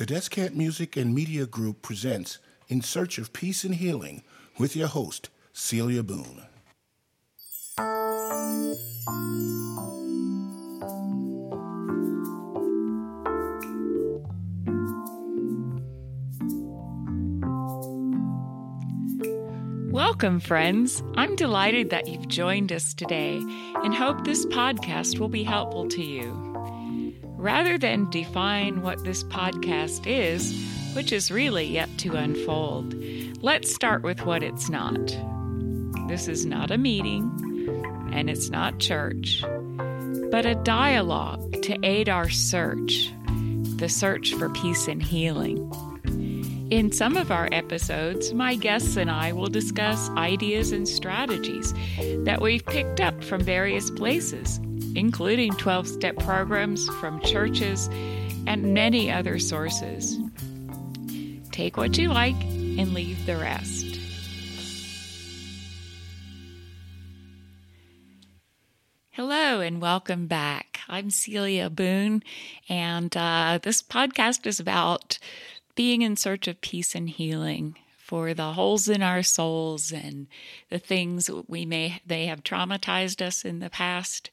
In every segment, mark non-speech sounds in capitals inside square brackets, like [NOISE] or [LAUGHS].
The Descant Music and Media Group presents In Search of Peace and Healing with your host, Celia Boone. Welcome, friends. I'm delighted that you've joined us today and hope this podcast will be helpful to you. Rather than define what this podcast is, which is really yet to unfold, let's start with what it's not. This is not a meeting, and it's not church, but a dialogue to aid our search, the search for peace and healing. In some of our episodes, my guests and I will discuss ideas and strategies that we've picked up from various places including 12 step programs from churches and many other sources. Take what you like and leave the rest. Hello and welcome back. I'm Celia Boone, and uh, this podcast is about being in search of peace and healing for the holes in our souls and the things we may they have traumatized us in the past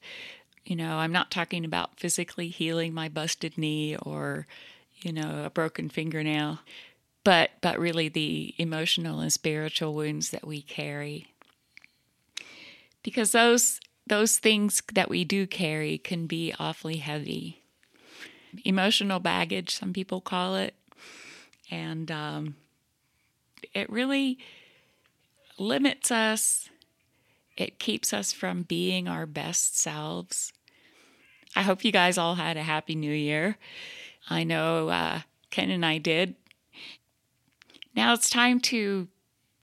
you know, I'm not talking about physically healing my busted knee or, you know, a broken fingernail, but but really the emotional and spiritual wounds that we carry. Because those those things that we do carry can be awfully heavy. Emotional baggage, some people call it, and um, it really limits us. It keeps us from being our best selves. I hope you guys all had a happy new year. I know uh, Ken and I did. Now it's time to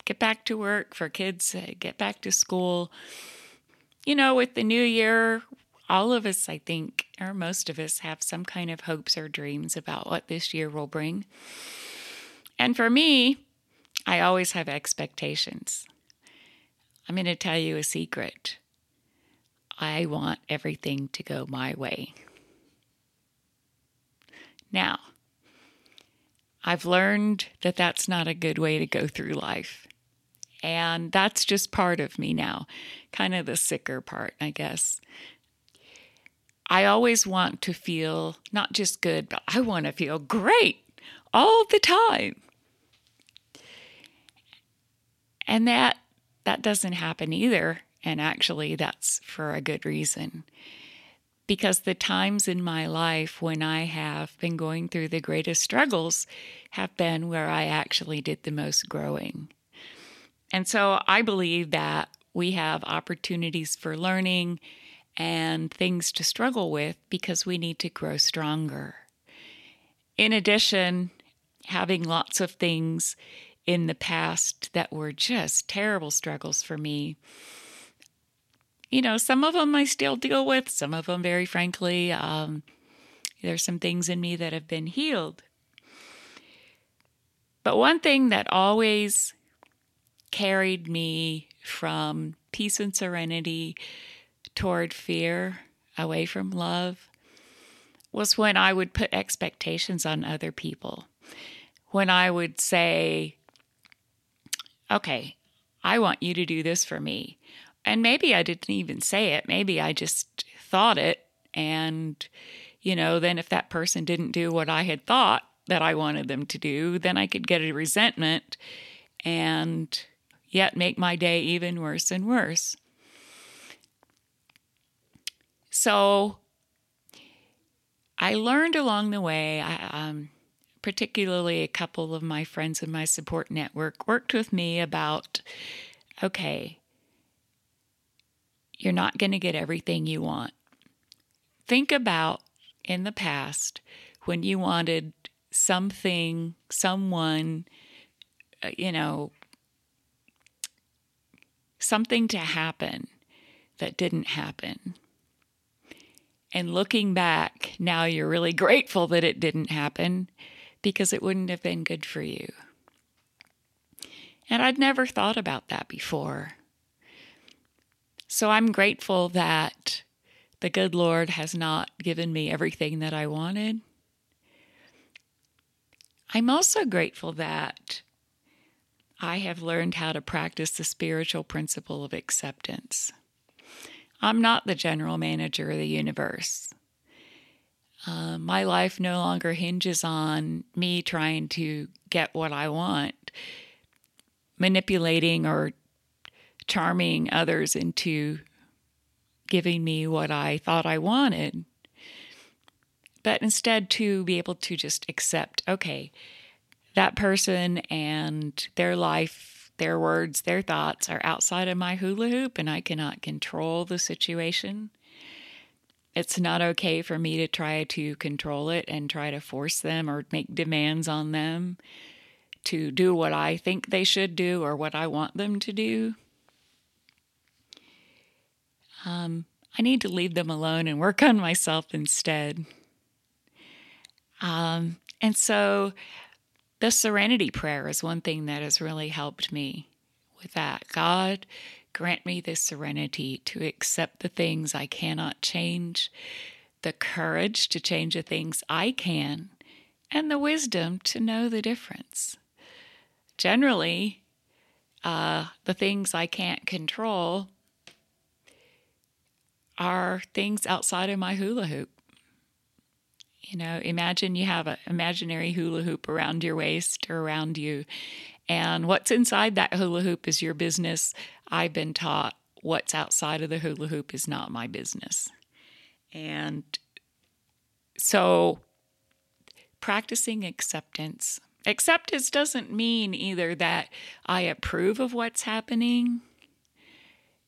get back to work for kids, uh, get back to school. You know, with the new year, all of us, I think, or most of us, have some kind of hopes or dreams about what this year will bring. And for me, I always have expectations. I'm going to tell you a secret. I want everything to go my way. Now, I've learned that that's not a good way to go through life. And that's just part of me now, kind of the sicker part, I guess. I always want to feel not just good, but I want to feel great all the time. And that that doesn't happen either and actually, that's for a good reason. Because the times in my life when I have been going through the greatest struggles have been where I actually did the most growing. And so I believe that we have opportunities for learning and things to struggle with because we need to grow stronger. In addition, having lots of things in the past that were just terrible struggles for me you know, some of them I still deal with, some of them, very frankly, um, there's some things in me that have been healed. But one thing that always carried me from peace and serenity toward fear, away from love, was when I would put expectations on other people. When I would say, okay, I want you to do this for me and maybe I didn't even say it. Maybe I just thought it. And, you know, then if that person didn't do what I had thought that I wanted them to do, then I could get a resentment and yet make my day even worse and worse. So I learned along the way, I, um, particularly a couple of my friends in my support network worked with me about okay, you're not going to get everything you want. Think about in the past when you wanted something, someone, uh, you know, something to happen that didn't happen. And looking back, now you're really [LAUGHS] grateful that it didn't happen because it wouldn't have been good for you. And I'd never thought about that before. So I'm grateful that the good Lord has not given me everything that I wanted. I'm also grateful that I have learned how to practice the spiritual principle of acceptance. I'm not the general manager of the universe. Uh, my life no longer hinges on me trying to get what I want, manipulating or charming others into giving me what I thought I wanted. But instead, to be able to just accept, okay, that person and their life, their words, their thoughts are outside of my hula hoop, and I cannot control the situation. It's not okay for me to try to control it and try to force them or make demands on them to do what I think they should do or what I want them to do. Um, I need to leave them alone and work on myself instead. Um, and so the serenity prayer is one thing that has really helped me with that. God, grant me the serenity to accept the things I cannot change, the courage to change the things I can, and the wisdom to know the difference. Generally, uh, the things I can't control are things outside of my hula hoop. You know, imagine you have an imaginary hula hoop around your waist or around you, and what's inside that hula hoop is your business. I've been taught what's outside of the hula hoop is not my business. And so, practicing acceptance. Acceptance doesn't mean either that I approve of what's happening,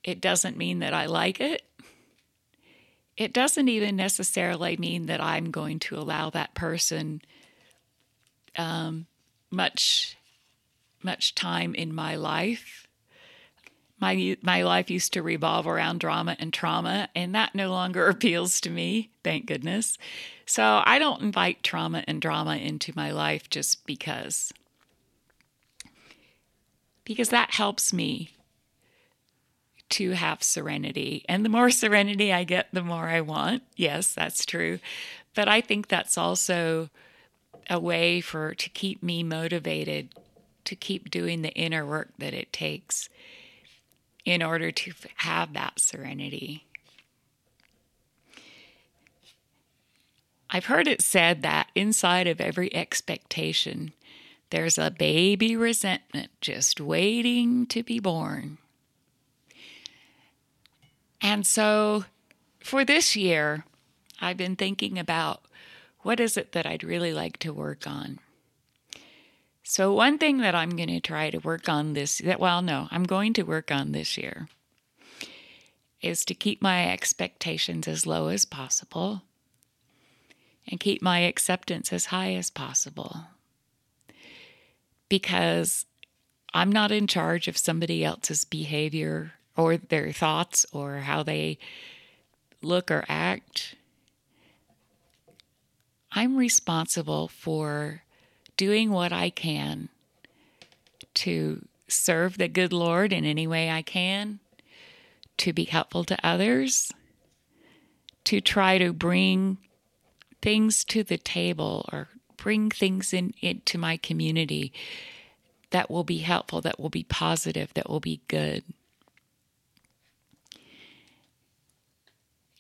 it doesn't mean that I like it it doesn't even necessarily mean that I'm going to allow that person um, much much time in my life. My my life used to revolve around drama and trauma, and that no longer [LAUGHS] appeals to me. Thank goodness. So I don't invite trauma and drama into my life just because because that helps me to have serenity. And the more serenity I get, the more I want. Yes, that's true. But I think that's also a way for to keep me motivated to keep doing the inner work that it takes in order to have that serenity. I've heard it said that inside of every expectation, there's a baby resentment just waiting to be born. And so for this year, I've been thinking about what is it that I'd really like to work on. So, one thing that I'm going to try to work on this, that, well, no, I'm going to work on this year is to keep my expectations as low as possible and keep my acceptance as high as possible. Because I'm not in charge of somebody else's behavior or their thoughts or how they look or act. I'm responsible for doing what I can to serve the good Lord in any way I can, to be helpful to others, to try to bring things to the table or bring things in into my community that will be helpful, that will be positive, that will be good.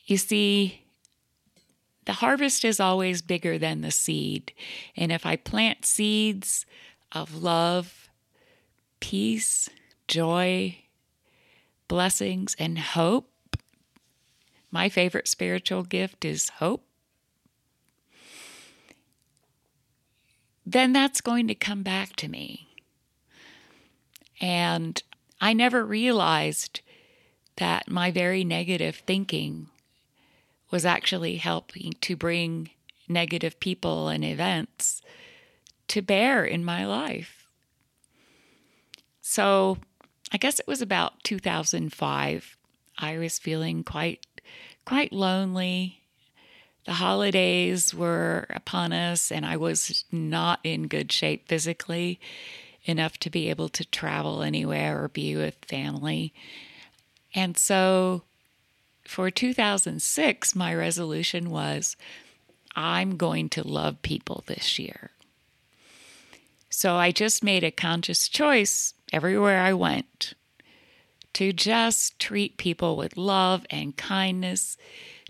You see, the harvest is always bigger than the seed. And if I plant seeds of love, peace, joy, blessings, and hope, my favorite spiritual gift is hope. Then that's going to come back to me. And I never realized that my very negative thinking was actually helping to bring negative people and events to bear in my life. So I guess it was about 2005. I was feeling quite quite lonely. The holidays were upon us and I was not in good shape physically enough to be able to travel anywhere or be with family. And so for 2006, my resolution was I'm going to love people this year. So I just made a conscious choice everywhere I went to just treat people with love and kindness,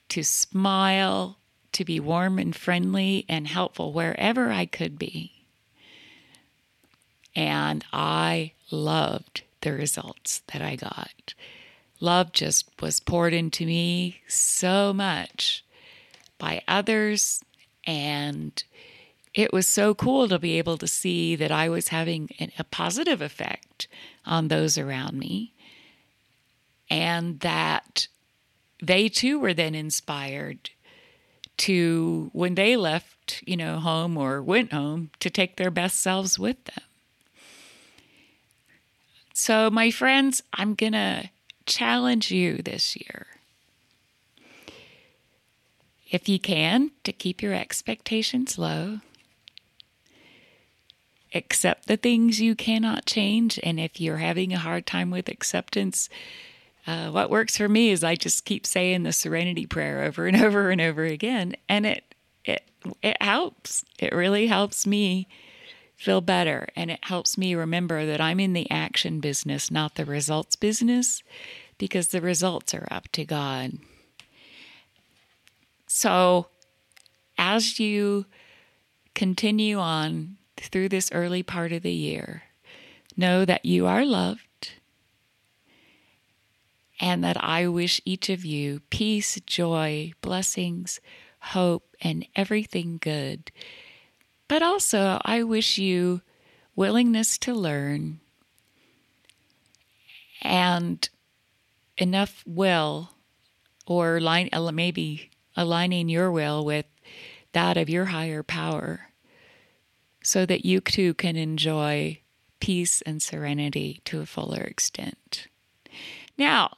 to smile, to be warm and friendly and helpful wherever I could be. And I loved the results that I got. Love just was poured into me so much by others. And it was so cool to be able to see that I was having a positive effect on those around me. And that they too were then inspired to, when they left, you know, home or went home, to take their best selves with them. So, my friends, I'm to challenge you this year. If you can, to keep your expectations low. Accept the things you cannot change. And if you're having a hard time with acceptance, uh, what works for me is I just keep saying the serenity prayer over and [LAUGHS] over and over again. And it, it, it helps. It really helps me feel better. And it helps me remember that I'm in the action business, not the results business, because the results are up to God. So, as you continue on through this early part of the year, know that you are loved and that I wish each of you peace, joy, blessings, hope, and everything good but also, I wish you willingness to learn and enough will, or line, uh, maybe aligning your will with that of your higher power, so that you too can enjoy peace and serenity to a fuller extent. Now,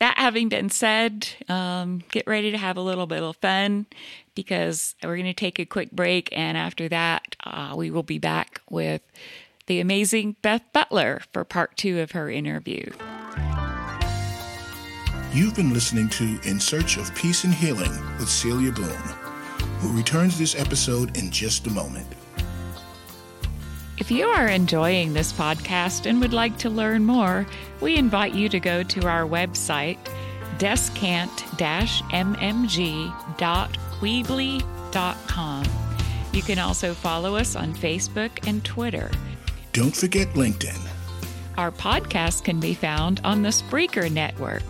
that having been said, um, get ready to have a little bit of fun because we're going to take a quick break. And after that, uh, we will be back with the amazing Beth Butler for part two of her interview. You've been listening to In Search of Peace and Healing with Celia Boone, who returns this episode in just a moment. If you are enjoying this podcast and would like to learn more, we invite you to go to our website, descant-mmg.weebly.com. You can also follow us on Facebook and Twitter. Don't forget LinkedIn. Our podcast can be found on the Spreaker Network.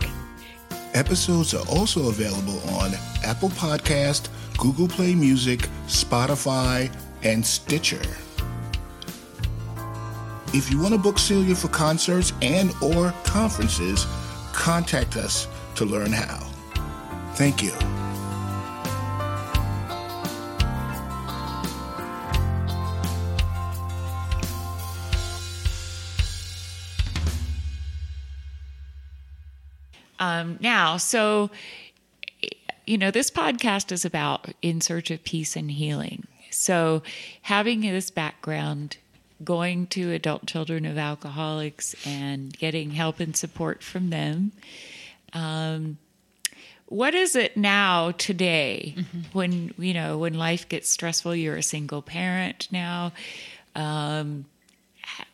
Episodes are also available on Apple Podcast, Google Play Music, Spotify, and Stitcher. If you want to book Celia for concerts and or conferences, contact us to learn how. Thank you. Um, now, so, you know, this podcast is about in search of peace and healing. So, having this background going to adult children of alcoholics and getting help and support from them. Um, what is it now today mm-hmm. when you know when life gets stressful you're a single parent now um,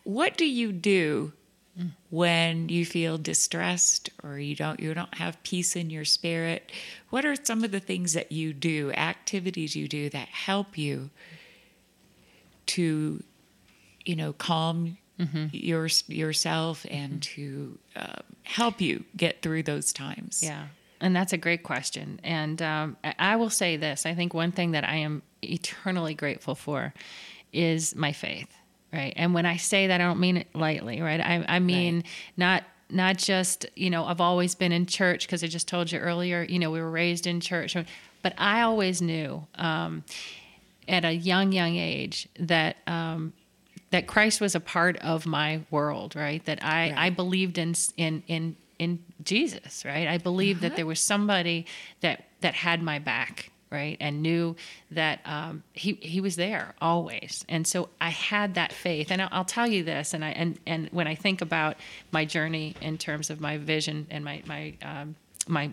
what do you do mm. when you feel distressed or you don't you don't have peace in your spirit what are some of the things that you do activities you do that help you to you know, calm mm-hmm. your, yourself and mm-hmm. to uh, help you get through those times? Yeah. And that's a great question. And um, I will say this I think one thing that I am eternally grateful for is my faith, right? And when I say that, I don't mean it lightly, right? I, I mean, right. not not just you know i've always been in church because i just told you earlier you know we were raised in church but i always knew um, at a young young age that um, that Christ was a part of my world, right? That I right. I believed in in in in Jesus, right? I believed uh-huh. that there was somebody that that had my back, right, and knew that um, he he was there always. And so I had that faith. And I'll, I'll, tell you this, and I and and when I think about my journey in terms of my vision and my my um, my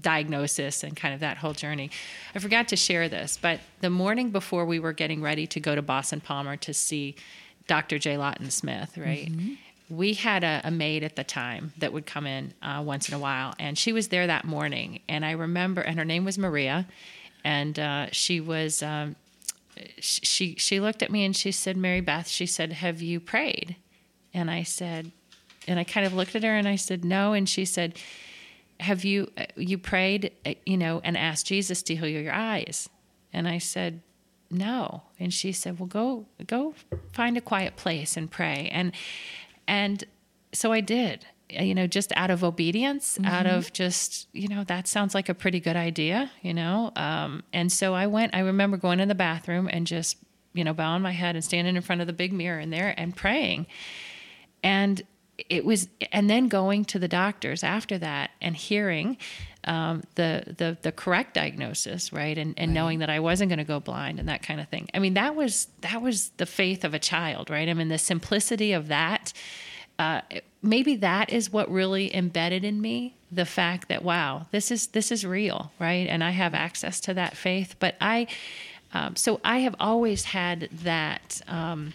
diagnosis and kind of that whole journey. I forgot to share this, but the morning before we were getting ready to go to Bascom Palmer to see Dr. J. Lawton Smith, right? Mm-hmm. We had a, a, maid at the time that would come in uh, once in a while, and she was there that morning. And I remember, and her name was Maria, and uh, she was. Um, she she looked at me and she said, "Mary Beth," she said, "Have you prayed?" And I said, and I kind of looked at her and I said, "No." And she said, have you you prayed uh, you know and asked jesus to heal your eyes? And i said no. And she said well go go find a quiet place and pray. And and so i did uh, you know just out of obedience mm-hmm. out of just you know that sounds like a pretty good idea you know? Um, and so i went i remember going in the bathroom and just you know bowing my head and standing in front of the big mirror in there and praying. And it was and then going to the doctors after that and hearing um, the, the the correct diagnosis right? And, and right. knowing that I wasn't going to go blind and that kind of thing. I mean that was that was the faith of a child right? I mean the simplicity of that uh, maybe that is what really embedded in me the fact that wow this is this is real right? And I have access to that faith. But I um, so I have always had that um,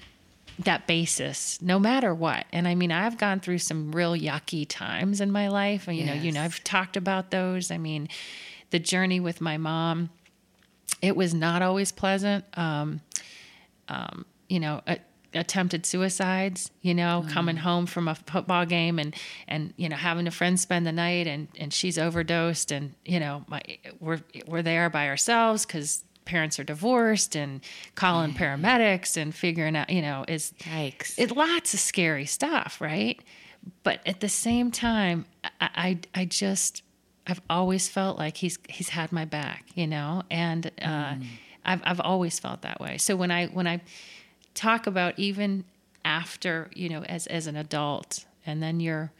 that basis no matter what and i mean i've gone through some real yucky times in my life and you yes. know you know i've talked about those i mean the journey with my mom it was not always pleasant um, um, you know a, attempted suicides you know mm. coming home from a football game and and you know having a friend spend the night and and she's overdosed and you know my, we're we're there by ourselves because parents are divorced and calling paramedics and figuring out, you know, is Yikes. it lots of scary stuff, right? But at the same time, I, I, I just I've always felt like he's he's had my back, you know, and uh, mm. I've I've always felt that way. So when I when I talk about even after you know as as an adult, and then you're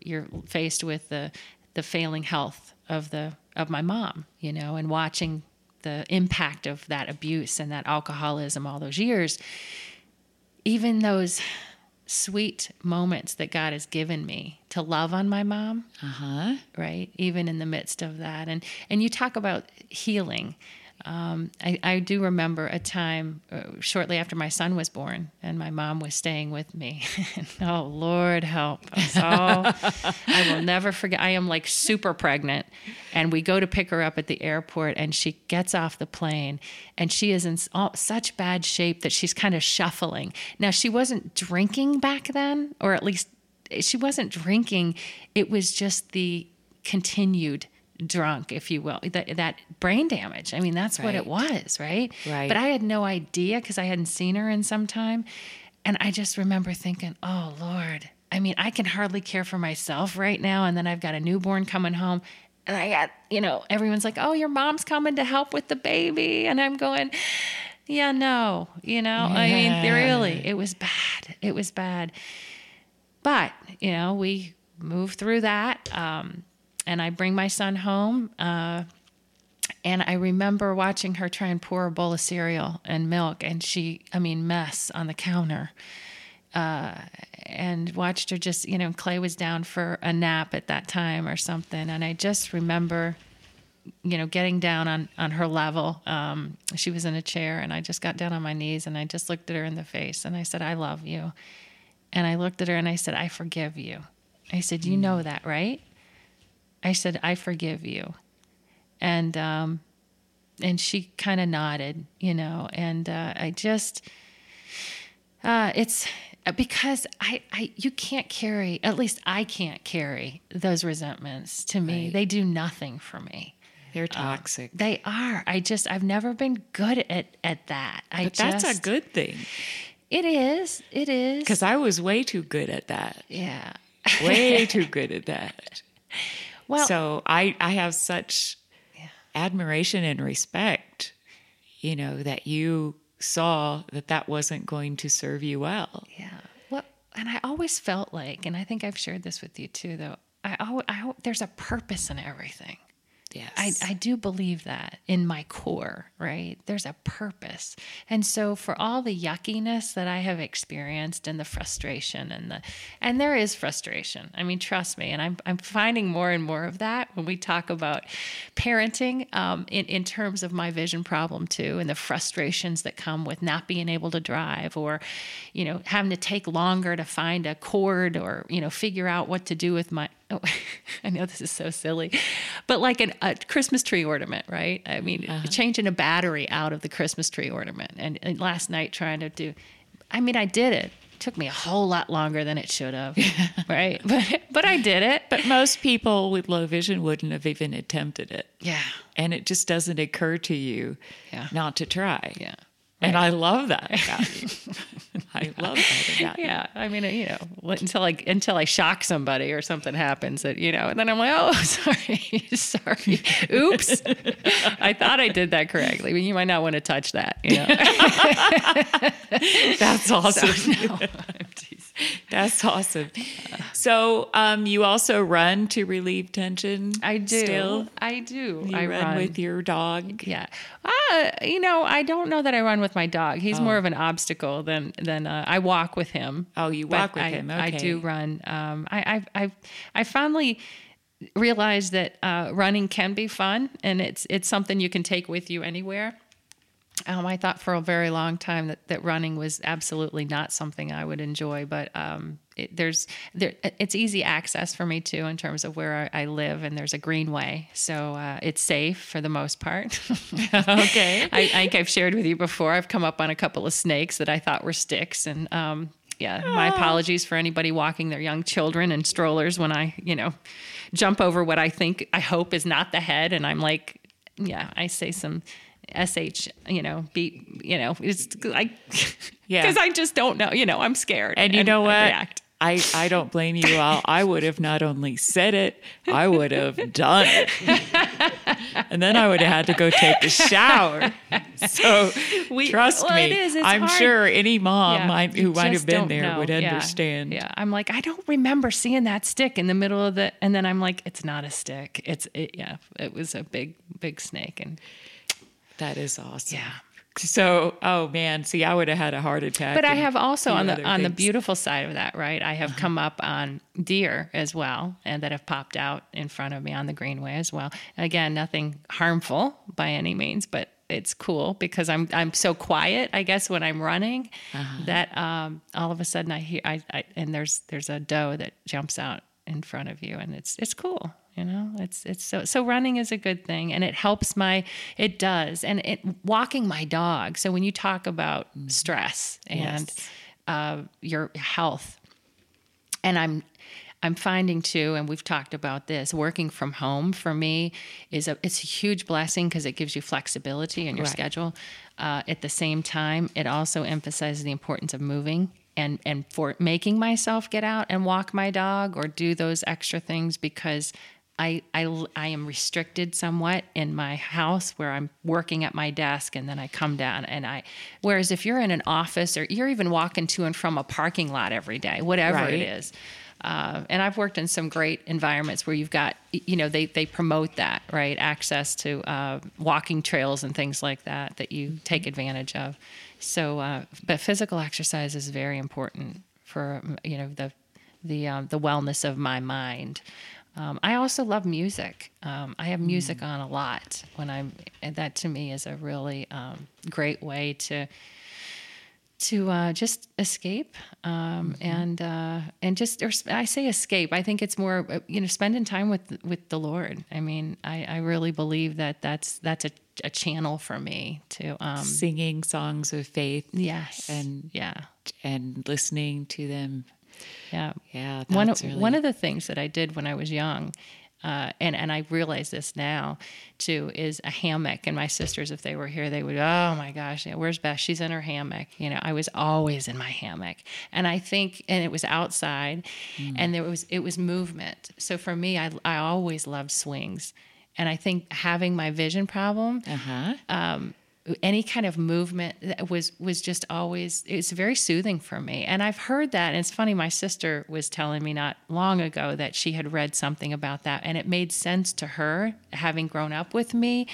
you're faced with the the failing health of the of my mom, you know, and watching the impact of that abuse and that alcoholism all those years, even those sweet moments that God has given me to love on my mom, uh-huh. right? Even in the midst of that, and and you talk about healing. Um, I, I, do remember a time uh, shortly after my son was born, and my mom was staying with me. [LAUGHS] oh Lord, help us all! I will never forget. I am like super pregnant, and we go to pick her up at the airport, and she gets off the plane, and she is in all, such bad shape that she's kind of shuffling. Now she wasn't drinking back then, or at least she wasn't drinking. It was just the continued drunk, if you will, that, that brain damage. I mean, that's right. what it was, right? Right. But I had no idea because I hadn't seen her in some time. And I just remember thinking, oh, Lord, I mean, I can hardly care for myself right now. And then I've got a newborn coming home. And I got, you know, everyone's like, oh, your mom's coming to help with the baby. And I'm going, yeah, no, you know, yeah. I mean, really, it was bad. It was bad. But, you know, we moved through that. Um, and I bring my son home. Uh, and I remember watching her try and pour a bowl of cereal and milk, and she, I mean, mess on the counter. Uh, and watched her just, you know, Clay was down for a nap at that time or something. And I just remember, you know, getting down on, on her level. Um, she was in a chair, and I just got down on my knees and I just looked at her in the face and I said, I love you. And I looked at her and I said, I forgive you. I said, You know that, right? I said, I forgive you. And, um, and she kind of nodded, you know, and, uh, I just, uh, it's because I, I, you can't carry, at least I can't carry those resentments to me. Right. They do nothing for me. They're um, toxic. they are. I just, I've never been good at, at that. I but just, that's a good thing. It is. It is. Because I was way too good at that. Yeah. way [LAUGHS] too good at that. Well, so I I have such yeah. admiration and respect, you know, that you saw that that wasn't going to serve you well. Yeah. Well, and I always felt like, and I think I've shared this with you too, though. I, I, I there's a purpose in everything. Yes. I, I do believe that in my core, right? There's a purpose. And so for all the yuckiness that I have experienced and the frustration and the and there is frustration. I mean, trust me, and I'm I'm finding more and more of that when we talk about parenting um, in, in terms of my vision problem too, and the frustrations that come with not being able to drive or, you know, having to take longer to find a cord or, you know, figure out what to do with my [LAUGHS] oh, [LAUGHS] I know this is so silly, but like an, a Christmas tree ornament, right? I mean, uh-huh. changing a battery out of the Christmas tree ornament. And, and, last night trying to do, I mean, I did it. it. Took me a whole lot longer than it should have, [LAUGHS] right? But but I did it. But most people with low vision wouldn't have even attempted it. Yeah, and it just doesn't occur to you yeah. not to try. Yeah. And I love that about you. [LAUGHS] I love that about you. Yeah, I mean, you know, until I until I shock somebody or something happens that you know, and then I'm like, oh, [LAUGHS] sorry, [LAUGHS] sorry, oops, I thought I did that correctly, but you might not want to touch that. You know, that's awesome. So, no, [LAUGHS] that's awesome. So, um, you also run to relieve tension. I do. Still? I do. You I run, run with your dog. Yeah. Uh, you know, I don't know that I run with my dog. He's oh. more of an obstacle than than uh, I walk with him. Oh, you walk with I, him. Okay. I do run. Um, I I I, I finally realized that uh, running can be fun, and it's it's something you can take with you anywhere. Um, I thought for a very long time that, that running was absolutely not something I would enjoy, but um, it, there's there, it's easy access for me too in terms of where I, I live, and there's a greenway, so uh, it's safe for the most part. [LAUGHS] okay, [LAUGHS] I, I, think I've shared with you before. I've come up on a couple of snakes that I thought were sticks, and um, yeah, my apologies for anybody walking their young children in strollers when I you know jump over what I think I hope is not the head, and I'm like, yeah, I say some sh you know be you know it's like [LAUGHS] yeah because i just don't know you know i'm scared and you and know what I, I, I don't blame you all. I would have not only said it, I would have done it. [LAUGHS] and then I would have had to go take a shower. So [LAUGHS] we, trust well, me, I'm hard. sure any mom yeah, might, who might have been there know. would understand. Yeah. yeah. I'm like, I don't remember seeing that stick in the middle of the, and then I'm like, it's not a stick. It's, it, yeah, it was a big, big snake. And that is awesome. Yeah. So, oh man, see, I would have had a heart attack. But I have also on the on the beautiful side of that, right? I have uh-huh. come up on deer as well, and that have popped out in front of me on the greenway as well. Again, nothing harmful by any means, but it's cool because I'm I'm so quiet, I guess, when I'm running, uh-huh. that um, all of a sudden I hear I, I and there's there's a doe that jumps out in front of you, and it's it's cool you know it's it's so so running is a good thing and it helps my it does and it walking my dog so when you talk about mm-hmm. stress and yes. uh, your health and i'm i'm finding too and we've talked about this working from home for me is a it's a huge blessing because it gives you flexibility in your right. schedule uh, at the same time it also emphasizes the importance of moving and and for making myself get out and walk my dog or do those extra things because I, I, I am restricted somewhat in my house where I'm working at my desk and then I come down and I whereas if you're in an office or you're even walking to and from a parking lot every day whatever right. it is uh, and I've worked in some great environments where you've got you know they they promote that right? Access to uh, walking trails and things like that that you take advantage of. So uh, but physical exercise is very important for you know the the um, the wellness of my mind um, I also love music. Um, I have music mm. on a lot when I'm, and that to me is a really um, great way to to uh, just escape um, mm-hmm. and uh, and just or I say escape. I think it's more uh, you know spending time with with the Lord. I mean, I, I really believe that that's that's a, a channel for me to um, singing songs of faith. Yes, and yeah, and listening to them yeah, yeah. One really... one of the things that I did when I was young, uh, and and I realize this now too, is a hammock. And my sisters, if they were here, they would, oh my gosh, yeah, where's Beth? She's in her hammock. You know, I was always in my hammock, and I think, and it was outside, mm. and there was it was movement. So for me, I I always loved swings, and I think having my vision problem. Uh-huh. Um, any kind of movement that was was just always it's very soothing for me. And i've heard that and it's funny my sister was telling me not long ago that she had read something about that and it made sense to her having grown up with me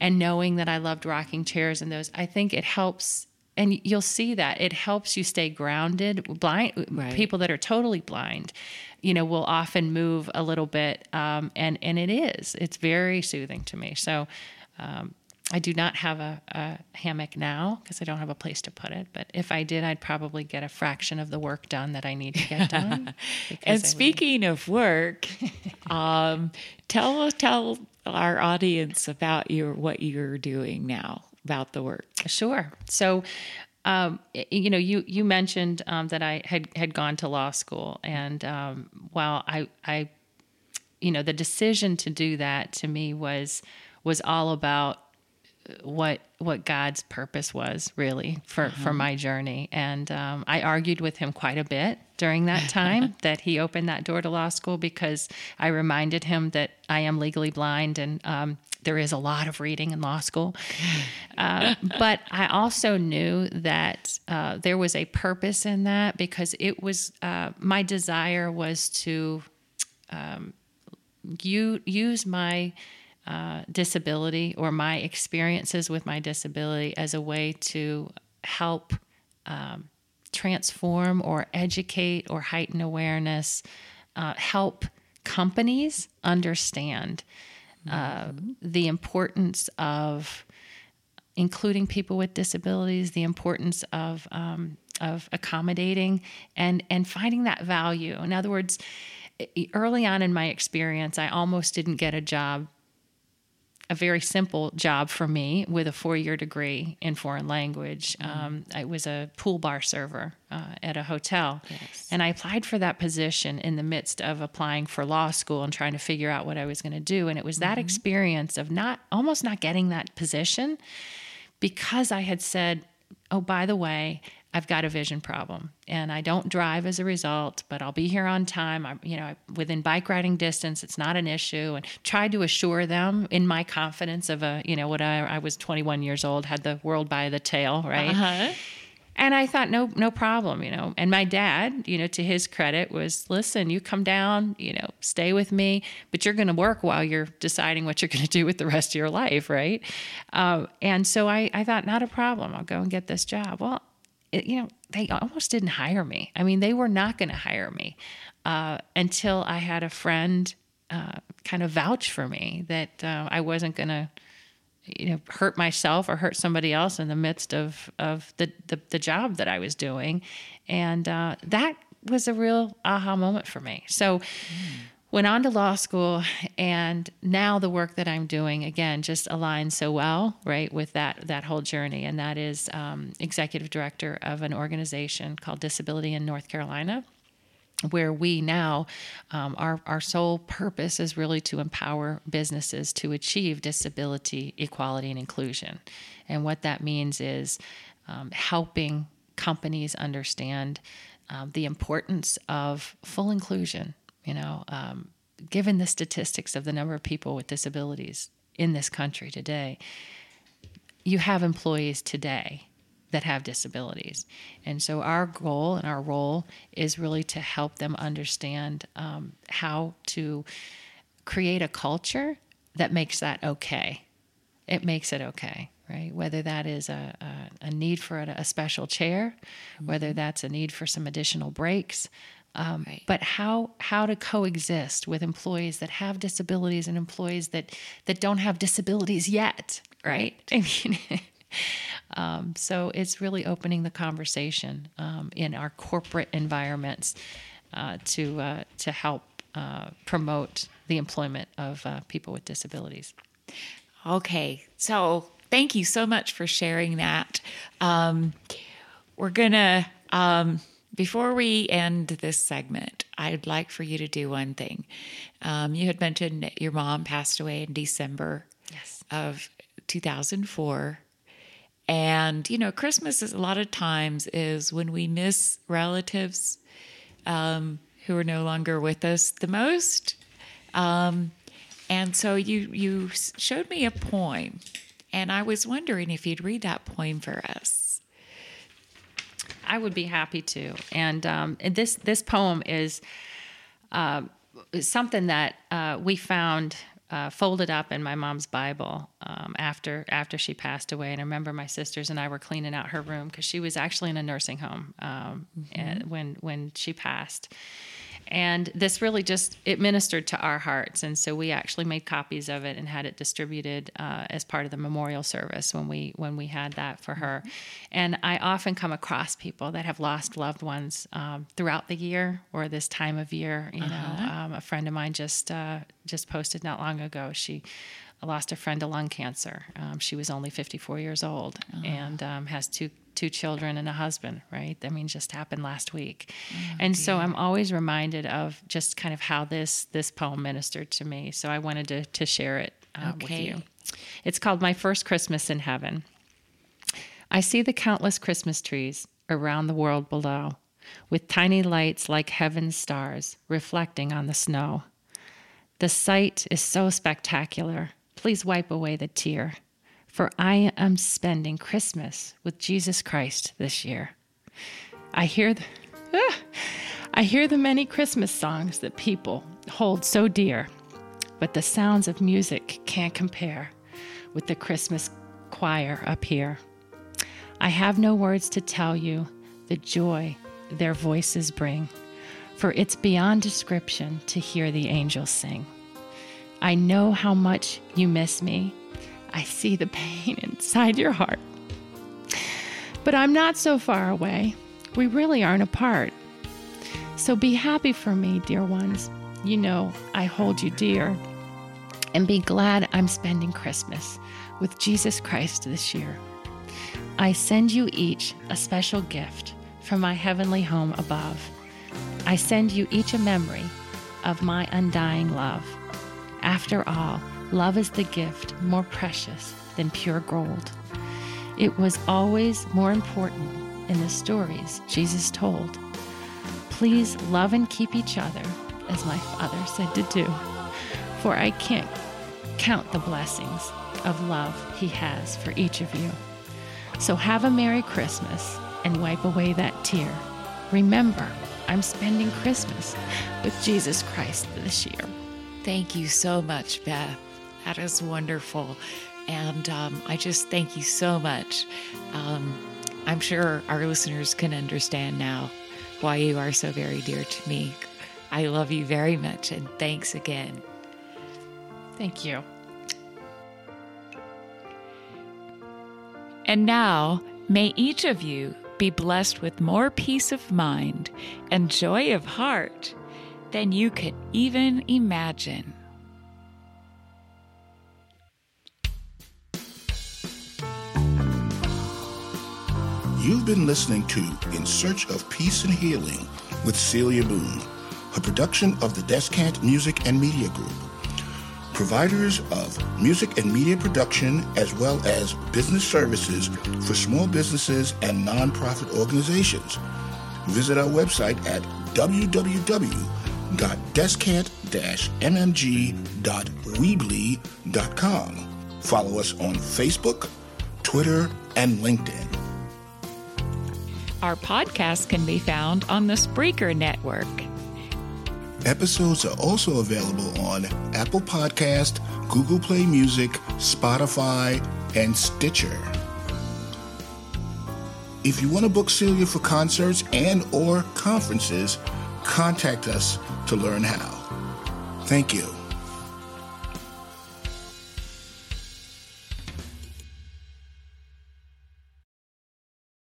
and knowing that i loved rocking chairs and those. I think it helps and you'll see that. It helps you stay grounded. Blind right. people that are totally blind you know will often move a little bit um, and and it is. It's very soothing to me. So um, I do not have a, a hammock now because I don't have a place to put it. But if I did, I'd probably get a fraction of the work done that I need to get done. [LAUGHS] and speaking of work, [LAUGHS] um, tell tell our audience about your what you're doing now about the work. Sure. So, um, you know, you you mentioned um, that I had had gone to law school, and um, while I I, you know, the decision to do that to me was was all about what what God's purpose was really for uh-huh. for my journey. And um, I argued with him quite a bit during that [LAUGHS] time that he opened that door to law school because I reminded him that I am legally blind and um, there is a lot of reading in law school. [LAUGHS] Uh, but I also knew that uh, there was a purpose in that because it was uh, my desire was to um, you use my uh, disability or my experiences with my disability as a way to help um, transform or educate or heighten awareness, uh, help companies understand uh, mm-hmm. the importance of including people with disabilities, the importance of um, of accommodating and and finding that value. In other words, early on in my experience, I almost didn't get a job a very simple job for me with a four year degree in foreign language. Mm. Um, I was a pool bar server uh, at a hotel. Yes. And I applied for that position in the midst of applying for law school and trying to figure out what I was going to do. And it was that mm-hmm. experience of not almost not getting that position because I had said, oh, by the way, I've got a vision problem and I don't drive as a result, but I'll be here on time. I'm, you know, within bike riding distance, it's not an issue. And tried to assure them in my confidence of a, you know, what I, I was 21 years old, had the world by the tail, right? Uh-huh. And I thought, no, no problem, you know. And my dad, you know, to his credit, was listen, you come down, you know, stay with me, but you're going to work while you're deciding what you're going to do with the rest of your life, right? Uh, and so I, I thought, not a problem. I'll go and get this job. Well, you know, they almost didn't hire me. I mean, they were not going to hire me uh, until I had a friend uh, kind of vouch for me that uh, I wasn't going to, you know, hurt myself or hurt somebody else in the midst of of the the, the job that I was doing, and uh, that was a real aha moment for me. So. Mm went on to law school and now the work that i'm doing again just aligns so well right with that that whole journey. And that is um, executive director of an organization called disability in north carolina where we now um, our, our sole purpose is really to empower businesses to achieve disability equality and inclusion. And what that means is um, helping companies understand um, the importance of full inclusion you know, um, given the statistics of the number of people with disabilities in this country today, you have employees today that have disabilities. And so our goal and our role is really to help them understand um, how to create a culture that makes that okay. It makes it okay, right? Whether that is a, a, a need for a, a special chair, mm-hmm. whether that's a need for some additional breaks, um, right. But how how to coexist with employees that have disabilities and employees that that don't have disabilities yet, right? [LAUGHS] I mean, um, so it's really opening the conversation um, in our corporate environments uh, to uh, to help uh, promote the employment of uh, people with disabilities. Okay, so thank you so much for sharing that. Um, we're gonna um, before we end this segment, I'd like for you to do one thing. Um, you had mentioned your mom passed away in December yes. of 2004. And, you know, Christmas is a lot of times is when we miss relatives um, who are no longer with us the most. Um, and so you, you showed me a poem And I was wondering if you'd read that poem for us. I would be happy to. And um, this this poem is uh, something that uh, we found uh, folded up in my mom's Bible um, after after she passed away. And I remember my sisters and I were cleaning out her room because she was actually in a nursing home um, mm-hmm. when when she passed and this really just it ministered to our hearts and so we actually made copies of it and had it distributed uh, as part of the memorial service when we when we had that for her and i often come across people that have lost loved ones um, throughout the year or this time of year you uh-huh. know um, a friend of mine just uh, just posted not long ago she lost a friend to lung cancer. Um, she was only 54 years old uh-huh. and um, has two two children and a husband, right? I mean, just happened last week. Oh, and dear. so I'm always reminded of just kind of how this this poem ministered to me. So I wanted to to share it uh, okay. with you. It's called My First Christmas in Heaven. I see the countless Christmas trees around the world below, with tiny lights like heaven's stars reflecting on the snow. The sight is so spectacular Please wipe away the tear, for I am spending Christmas with Jesus Christ this year. I hear the, ah, I hear the many Christmas songs that people hold so dear, but the sounds of music can't compare with the Christmas choir up here. I have no words to tell you the joy their voices bring, for it's beyond description to hear the angels sing. I know how much you miss me. I see the pain [LAUGHS] inside your heart. But I'm not so far away. We really aren't apart. So be happy for me, dear ones. You know I hold you dear. And be glad I'm spending Christmas with Jesus Christ this year. I send you each a special gift from my heavenly home above. I send you each a memory of my undying love. After all, love is the gift more precious than pure gold. It was always more important in the stories Jesus told. Please love and keep each other, as my father said to do, for I can't count the blessings of love he has for each of you. So have a Merry Christmas and wipe away that tear. Remember, I'm spending Christmas with Jesus Christ this year. Thank you so much, Beth. That is wonderful. And um, I just thank you so much. Um, I'm sure our listeners can understand now why you are so very dear to me. I love you very much, and thanks again. Thank you. And now, may each of you be blessed with more peace of mind and joy of heart than you could even imagine. You've been listening to In Search of Peace and Healing with Celia Boone, a production of the Descant Music and Media Group, providers of music and media production as well as business services for small businesses and nonprofit organizations. Visit our website at www.descant-mmg.weebly.com. Follow us on Facebook, Twitter, and LinkedIn. Our podcast can be found on the Spreaker Network. Episodes are also available on Apple Podcast, Google Play Music, Spotify, and Stitcher. If you want to book Celia for concerts and or conferences, contact us to learn how. Thank you.